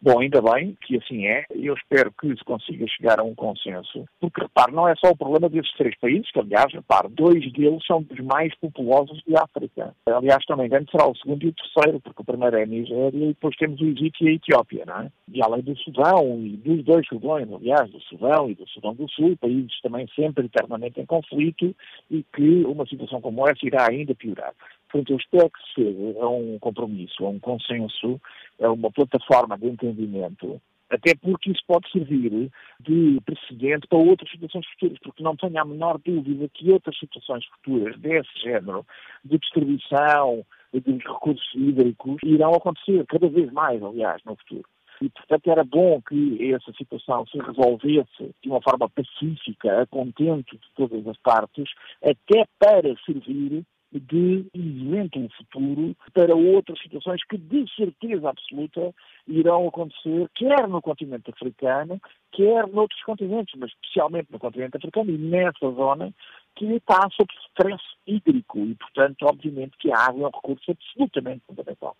Bom, ainda bem que assim é. Eu espero que se consiga chegar a um consenso, porque, repare, não é só o problema desses três países, que, aliás, repare, dois deles são dos mais populosos de África. Aliás, também engano, será o segundo e o terceiro, porque o primeiro é a Nigéria e depois temos o Egito e a Etiópia, não é? E além do Sudão e dos dois Sudões, aliás, do Sudão e do Sudão do Sul, países também sempre eternamente em conflito e que uma situação como essa irá ainda piorar. Portanto, eu espero que se a um compromisso, a um consenso, a uma plataforma de entendimento, até porque isso pode servir de precedente para outras situações futuras, porque não tenho a menor dúvida que outras situações futuras desse género, de distribuição dos recursos hídricos, irão acontecer cada vez mais, aliás, no futuro. E, portanto, era bom que essa situação se resolvesse de uma forma pacífica, a contento de todas as partes, até para servir de exemplo futuro para outras situações que, de certeza absoluta, irão acontecer, quer no continente africano, quer noutros continentes, mas especialmente no continente africano e nessa zona que está sob stress hídrico e, portanto, obviamente que a água é um recurso absolutamente fundamental.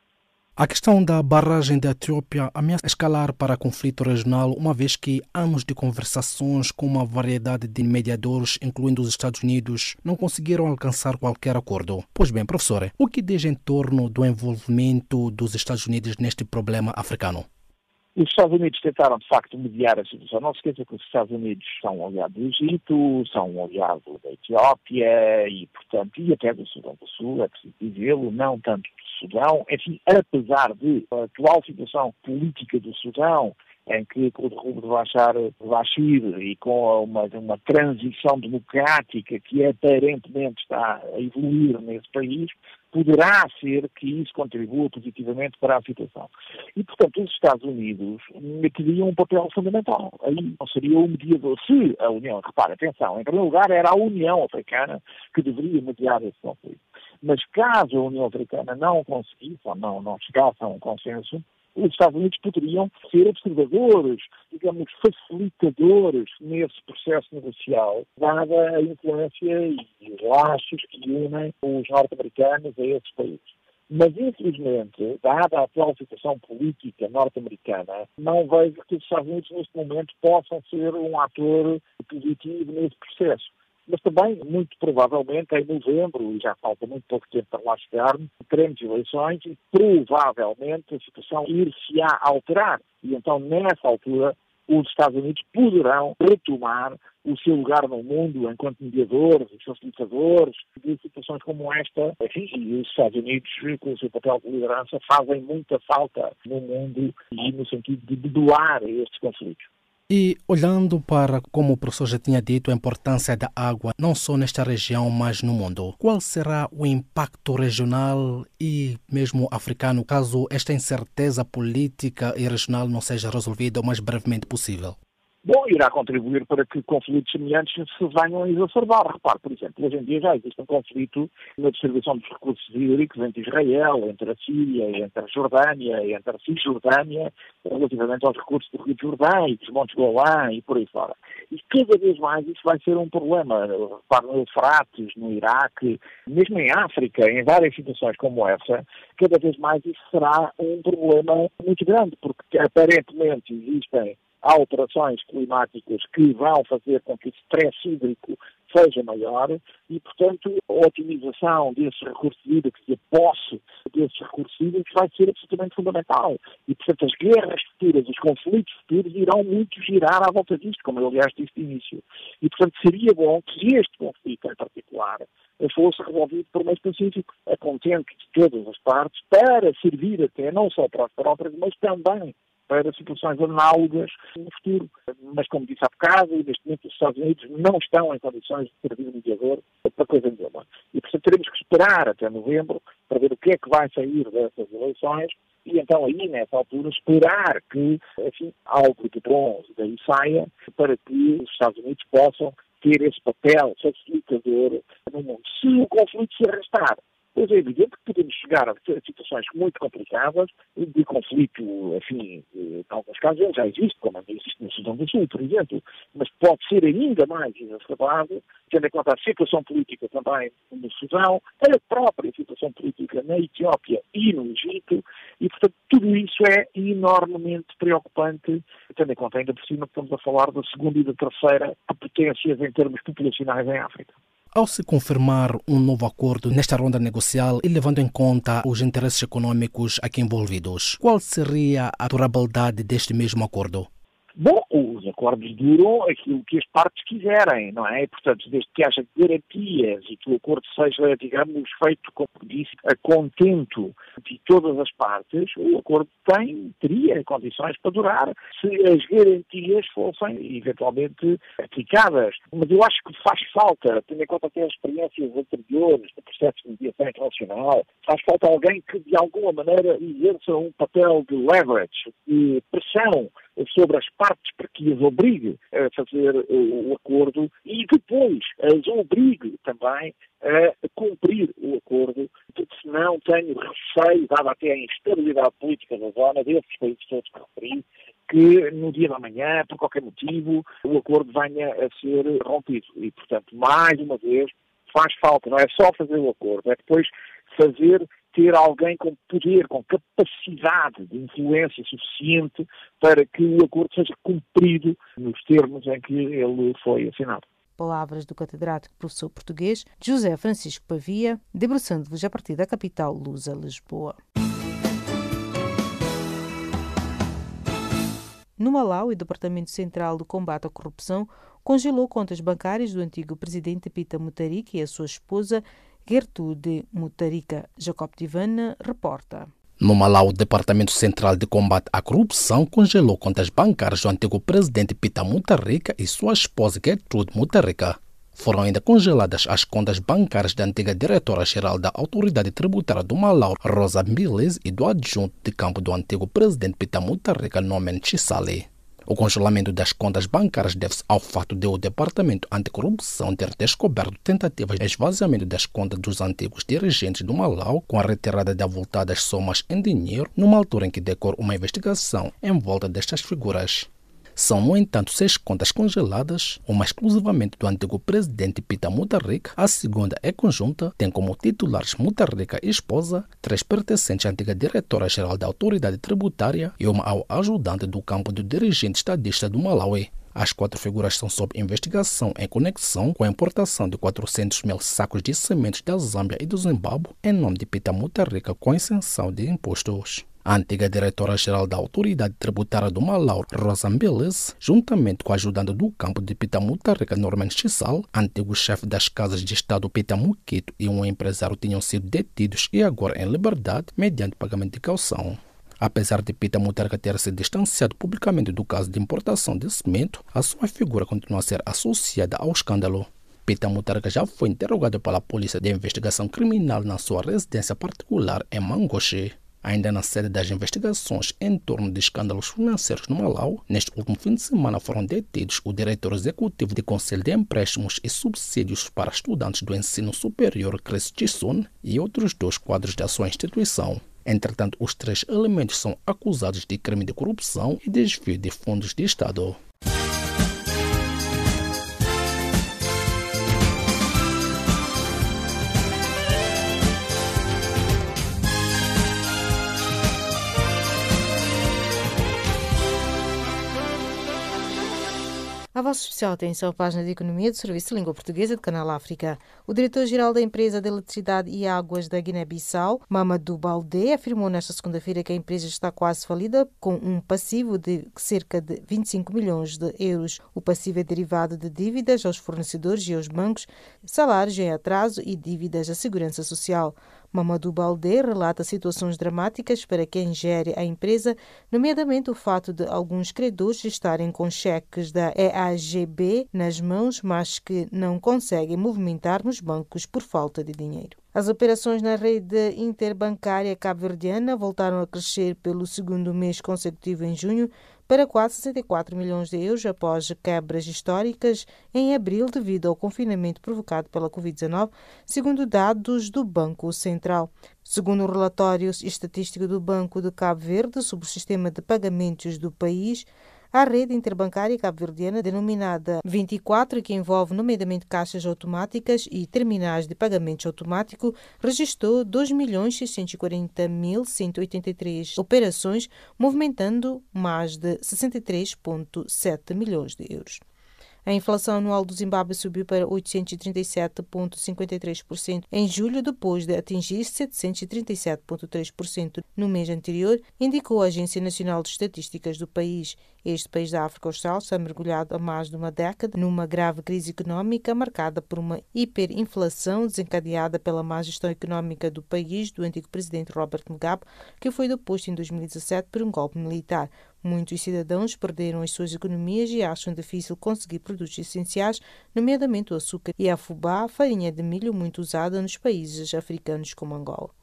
A questão da barragem da Etiópia ameaça escalar para conflito regional, uma vez que anos de conversações com uma variedade de mediadores, incluindo os Estados Unidos, não conseguiram alcançar qualquer acordo. Pois bem, professor, o que diz em torno do envolvimento dos Estados Unidos neste problema africano? Os Estados Unidos tentaram, de facto, mediar a situação. Não se esqueça que os Estados Unidos são um aliado do Egito, são um aliado da Etiópia e, portanto, e até do Sudão do Sul, é preciso dizê-lo, não tanto Sudão. Enfim, apesar de a atual situação política do Sudão em que com o derrubo de Bashar, Bashir e com uma, uma transição democrática que aparentemente está a evoluir nesse país, poderá ser que isso contribua positivamente para a situação. E, portanto, os Estados Unidos teriam um papel fundamental. Aí não seria o mediador. Se a União, repara, atenção, em primeiro lugar era a União Africana que deveria mediar esse conflito. Mas caso a União Africana não conseguisse, ou não, não chegasse a um consenso, os Estados Unidos poderiam ser observadores, digamos, facilitadores nesse processo negocial, dada a influência e os laços que unem os norte-americanos a esses países. Mas, infelizmente, dada a atual situação política norte-americana, não vejo que os Estados Unidos, neste momento, possam ser um ator positivo nesse processo mas também, muito provavelmente, em novembro, e já falta muito pouco tempo para lá chegar, teremos eleições e provavelmente a situação ir-se-á alterar. E então, nessa altura, os Estados Unidos poderão retomar o seu lugar no mundo enquanto mediadores e facilitadores de situações como esta. E os Estados Unidos, com o seu papel de liderança, fazem muita falta no mundo e no sentido de doar estes conflitos. E olhando para, como o professor já tinha dito, a importância da água, não só nesta região, mas no mundo, qual será o impacto regional e mesmo africano caso esta incerteza política e regional não seja resolvida o mais brevemente possível? Bom, irá contribuir para que conflitos semelhantes se venham a exacerbar. Repare, por exemplo, hoje em dia já existe um conflito na distribuição dos recursos hídricos entre Israel, entre a Síria, entre a Jordânia, entre a Cisjordânia, relativamente aos recursos do Rio Jordão e dos Montes Golã e por aí fora. E cada vez mais isso vai ser um problema. Repare no Eufrates, no Iraque, mesmo em África, em várias situações como essa, cada vez mais isso será um problema muito grande, porque aparentemente existem alterações climáticas que vão fazer com que o stress hídrico seja maior e, portanto, a otimização desses recursos hídricos e a posse desses recursos hídricos vai ser absolutamente fundamental. E, portanto, as guerras futuras, os conflitos futuros irão muito girar à volta disto, como eu, aliás, disse de início. E, portanto, seria bom que este conflito, em particular, fosse resolvido por meio pacífico, a contente de todas as partes, para servir até não só para as próprias, mas também para situações análogas no futuro. Mas, como disse há bocado, neste momento os Estados Unidos não estão em condições de servir mediador para coisa nenhuma. E, portanto, teremos que esperar até novembro para ver o que é que vai sair dessas eleições e então aí, nessa altura, esperar que, enfim, algo de bom daí saia para que os Estados Unidos possam ter esse papel facilitador no mundo. Se o conflito se arrastar Pois é evidente que podemos chegar a situações muito complicadas de conflito, enfim, em alguns casos ele já existe, como existe no Sudão do Sul, por exemplo, mas pode ser ainda mais exacerbado, tendo em conta a situação política também no Sudão, a própria situação política na Etiópia e no Egito, e portanto tudo isso é enormemente preocupante, tendo em conta ainda por cima que estamos a falar da segunda e da terceira potências em termos populacionais em África. Ao se confirmar um novo acordo nesta ronda negocial e levando em conta os interesses econômicos aqui envolvidos, qual seria a durabilidade deste mesmo acordo? Bom, os acordos duram aquilo que as partes quiserem, não é? Portanto, desde que haja garantias e que o acordo seja, digamos, feito, como disse, a contento de todas as partes, o acordo tem, teria condições para durar se as garantias fossem eventualmente aplicadas. Mas eu acho que faz falta, tendo em conta até as experiências anteriores do processo de mediação internacional, faz falta alguém que de alguma maneira exerça um papel de leverage, de pressão sobre as partes para que as obrigue a fazer o acordo e depois as obrigue também a cumprir o acordo, porque senão tenho receio, dada até a instabilidade política da zona, desses países todos que referi, que no dia da manhã, por qualquer motivo, o acordo venha a ser rompido. E, portanto, mais uma vez, faz falta, não é só fazer o acordo, é depois fazer ter alguém com poder, com capacidade de influência suficiente para que o acordo seja cumprido nos termos em que ele foi assinado. Palavras do catedrático professor português José Francisco Pavia, debruçando-vos a partir da capital lusa, Lisboa. No Malau, o Departamento Central de Combate à Corrupção congelou contas bancárias do antigo presidente Pita Mutharika e a sua esposa Gertrude Mutharika. Jacob Divana reporta. No Malau, o Departamento Central de Combate à Corrupção congelou contas bancárias do antigo presidente Pita Mutharika e sua esposa Gertrude Mutharika. Foram ainda congeladas as contas bancárias da antiga diretora-geral da Autoridade Tributária do Malau, Rosa Miles, e do adjunto de campo do antigo presidente Pita Mutharika, Nomen Chisale. O congelamento das contas bancárias deve-se ao fato de o Departamento Anticorrupção ter descoberto tentativas de esvaziamento das contas dos antigos dirigentes do Malau com a retirada de avultadas somas em dinheiro numa altura em que decorre uma investigação em volta destas figuras. São, no entanto, seis contas congeladas, uma exclusivamente do antigo presidente Pita Mutharika, a segunda é conjunta, tem como titulares Mutharika e esposa, três pertencentes à antiga diretora-geral da autoridade tributária e uma ao ajudante do campo do dirigente estadista do Malawi. As quatro figuras são sob investigação em conexão com a importação de 400 mil sacos de sementes da Zâmbia e do Zimbábue em nome de Pita Mutharika com isenção de impostos. A antiga diretora-geral da Autoridade Tributária do Malau, Rosa Mbeles, juntamente com a ajudante do campo de Pitamutarika, Norman Chisal, antigo chefe das casas de Estado Pitamuquito e um empresário tinham sido detidos e agora em liberdade mediante pagamento de calção. Apesar de Pita Mutarka ter se distanciado publicamente do caso de importação de cimento, a sua figura continua a ser associada ao escândalo. Pita Mutarka já foi interrogado pela Polícia de Investigação Criminal na sua residência particular em Mangoche. Ainda na sede das investigações em torno de escândalos financeiros no Malau, neste último fim de semana foram detidos o diretor executivo do Conselho de Empréstimos e Subsídios para Estudantes do Ensino Superior, Chris Chisson, e outros dois quadros da sua instituição. Entretanto, os três elementos são acusados de crime de corrupção e desvio de fundos de Estado. Vossa especial atenção à página de Economia do Serviço de Língua Portuguesa do Canal África. O diretor-geral da empresa de eletricidade e águas da Guiné-Bissau, Mamadou Baldé, afirmou nesta segunda-feira que a empresa está quase falida, com um passivo de cerca de 25 milhões de euros. O passivo é derivado de dívidas aos fornecedores e aos bancos, salários em atraso e dívidas à segurança social. Mamadou Baldé relata situações dramáticas para quem gere a empresa, nomeadamente o fato de alguns credores estarem com cheques da EAGB nas mãos, mas que não conseguem movimentar nos bancos por falta de dinheiro. As operações na rede interbancária cabo-verdiana voltaram a crescer pelo segundo mês consecutivo em junho, para quase 64 milhões de euros após quebras históricas em abril devido ao confinamento provocado pela Covid-19, segundo dados do Banco Central. Segundo o relatório estatístico do Banco de Cabo Verde sobre o sistema de pagamentos do país, a rede interbancária cabo-verdiana, denominada 24, que envolve nomeadamente caixas automáticas e terminais de pagamentos automático, registrou 2.640.183 operações, movimentando mais de 63,7 milhões de euros. A inflação anual do Zimbábue subiu para 837,53% em julho, depois de atingir 737,3% no mês anterior, indicou a Agência Nacional de Estatísticas do país. Este país da África Austral está mergulhado há mais de uma década numa grave crise económica marcada por uma hiperinflação desencadeada pela má gestão económica do país do antigo presidente Robert Mugabe, que foi deposto em 2017 por um golpe militar. Muitos cidadãos perderam as suas economias e acham difícil conseguir produtos essenciais, nomeadamente o açúcar e a fubá, farinha de milho muito usada nos países africanos como Angola.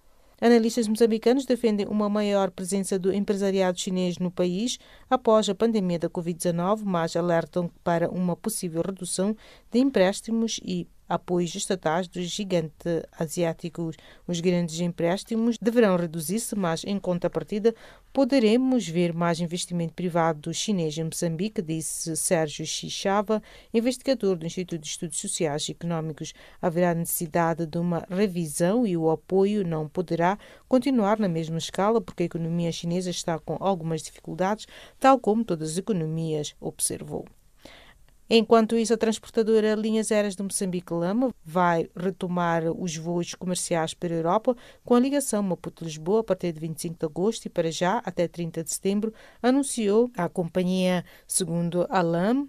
Analistas moçambicanos defendem uma maior presença do empresariado chinês no país após a pandemia da Covid-19, mas alertam para uma possível redução de empréstimos e apoios estatais dos gigantes asiáticos. Os grandes empréstimos deverão reduzir-se, mas em contrapartida poderemos ver mais investimento privado chinês em Moçambique, disse Sérgio Xixava, investigador do Instituto de Estudos Sociais e Económicos. Haverá necessidade de uma revisão e o apoio não poderá continuar na mesma escala porque a economia chinesa está com algumas dificuldades, tal como todas as economias, observou. Enquanto isso, a transportadora Linhas Aéreas de Moçambique-Lama vai retomar os voos comerciais para a Europa com a ligação Maputo-Lisboa a partir de 25 de agosto e para já até 30 de setembro, anunciou a companhia, segundo a LAM,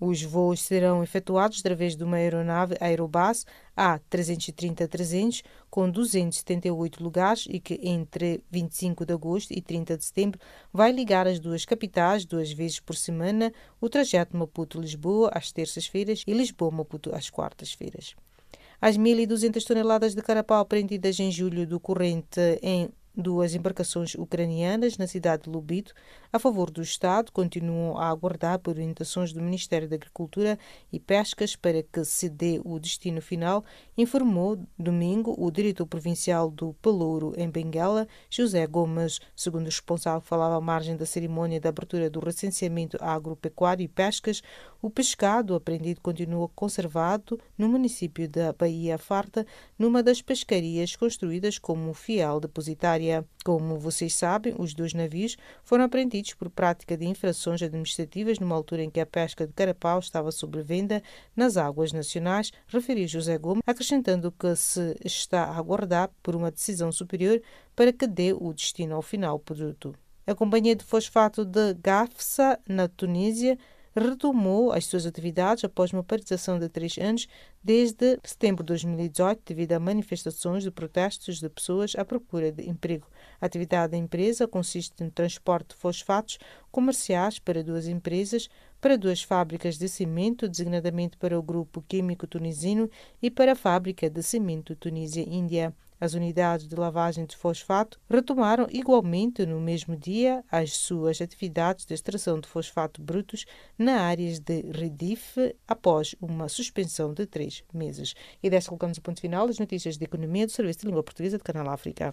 os voos serão efetuados através de uma aeronave Aerobus A330-300 com 278 lugares e que entre 25 de agosto e 30 de setembro vai ligar as duas capitais duas vezes por semana o trajeto Maputo-Lisboa às terças-feiras e Lisboa-Maputo às quartas-feiras. As 1.200 toneladas de carapau apreendidas em julho do corrente em duas embarcações ucranianas na cidade de Lubito, a favor do Estado, continuam a aguardar por orientações do Ministério da Agricultura e Pescas para que se dê o destino final, informou domingo o diretor provincial do Pelouro em Benguela, José Gomes. Segundo o responsável falava à margem da cerimônia de abertura do recenseamento agropecuário e pescas, o pescado apreendido continua conservado no município da Bahia Farta, numa das pescarias construídas como fiel depositária. Como vocês sabem, os dois navios foram apreendidos por prática de infrações administrativas numa altura em que a pesca de carapau estava sob venda nas águas nacionais, referiu José Gomes, acrescentando que se está a aguardar por uma decisão superior para que dê o destino ao final produto. A companhia de fosfato de Gafsa, na Tunísia, retomou as suas atividades após uma paralisação de três anos, desde setembro de 2018, devido a manifestações de protestos de pessoas à procura de emprego. A atividade da empresa consiste no transporte de fosfatos comerciais para duas empresas, para duas fábricas de cimento, designadamente para o grupo químico tunisino e para a fábrica de cimento Tunísia-Índia. As unidades de lavagem de fosfato retomaram igualmente no mesmo dia as suas atividades de extração de fosfato brutos na áreas de Redife após uma suspensão de três meses. E desta colocamos o ponto final das notícias de economia do Serviço de Língua Portuguesa do Canal África.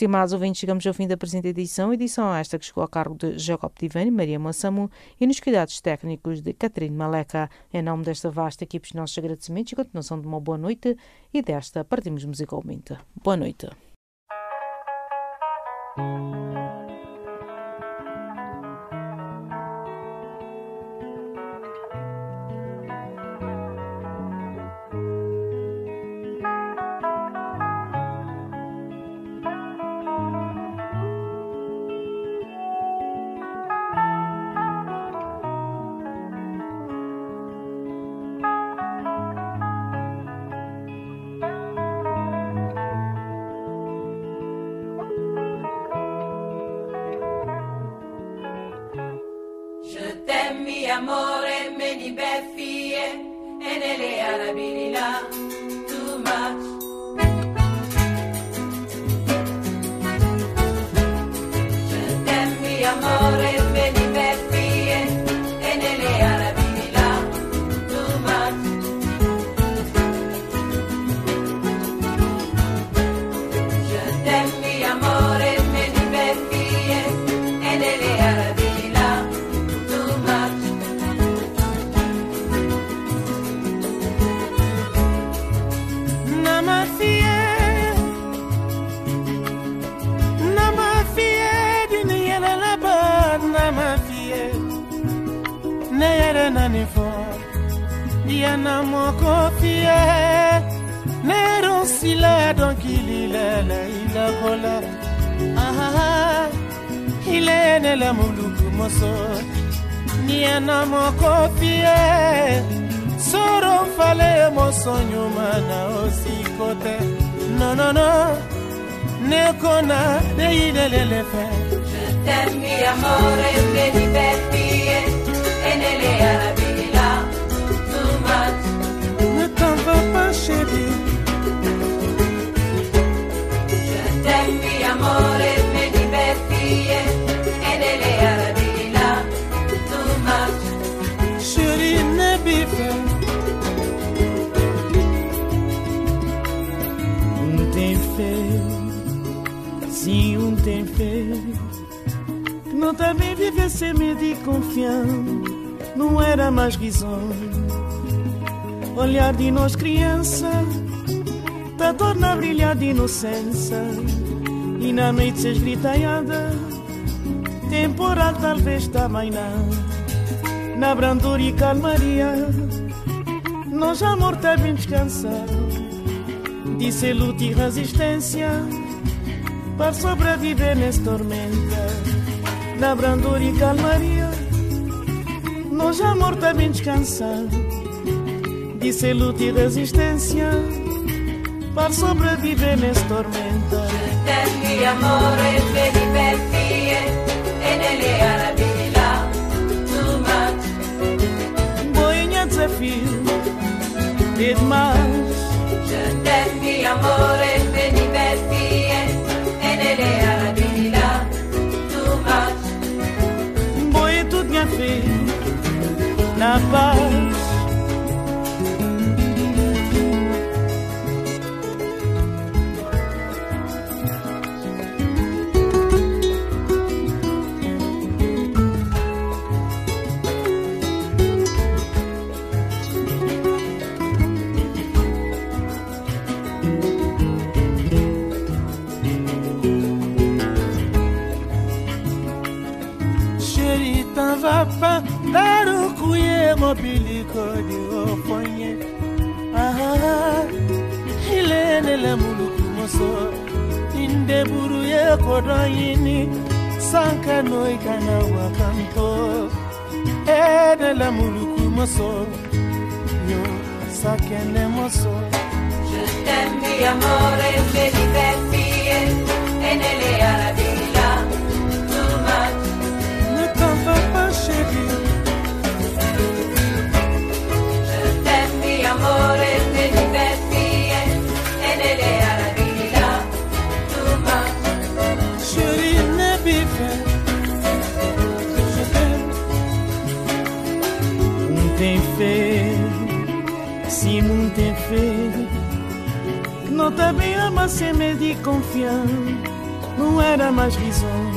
Estimados ouvintes, chegamos ao fim da presente edição, edição esta que chegou a cargo de Jacob Tivani, Maria Massamu e nos cuidados técnicos de Catarina Maleca. Em nome desta vasta equipe, os nossos agradecimentos e continuação de uma boa noite e desta partimos musicalmente. Boa noite. mchana osikote. Nonono nekona neilelelefe Je t'aime mi amore mi liberti e nelle arabila too much. Ne t'en va pas chérie tem fé. Não também viver sem medo e confiança. Não era mais risonho. Olhar de nós criança, tá torna brilhar de inocência. E na noite se esgritaiada, temporal talvez também não na brandura e calmaria. Nós amor tá bem descansado, disse luta e resistência para sobreviver nessa tormenta. Na brandura e calmaria, nós amor bem descansado, disse luta e resistência para sobreviver nessa tormenta. mi amore e nelle arabi much Boinha desafio, e demais. je t'aime amore Boi tudo minha filha, na paz. biliko diofanye aha ilenele muluku moso. İndeburu ye kodayini sanka noi kana wakanto edele muluku moso. Yo sakene moso. Je t'aime mi amore, me divertir, e nelle ala di là, tu m'as. Ne t'en vas pas chérie. Não também ama sem medo e confiar. Não era mais visão.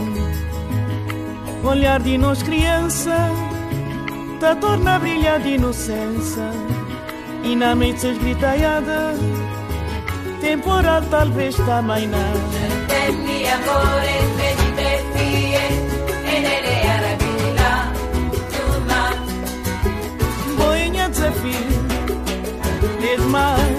Olhar de nós criança, tá torna a brilhar de inocência. E na mente se esgritaiada, temporal talvez também não. t'aime mi amore me diverti e nelle arabi là too much Boinha desafio, é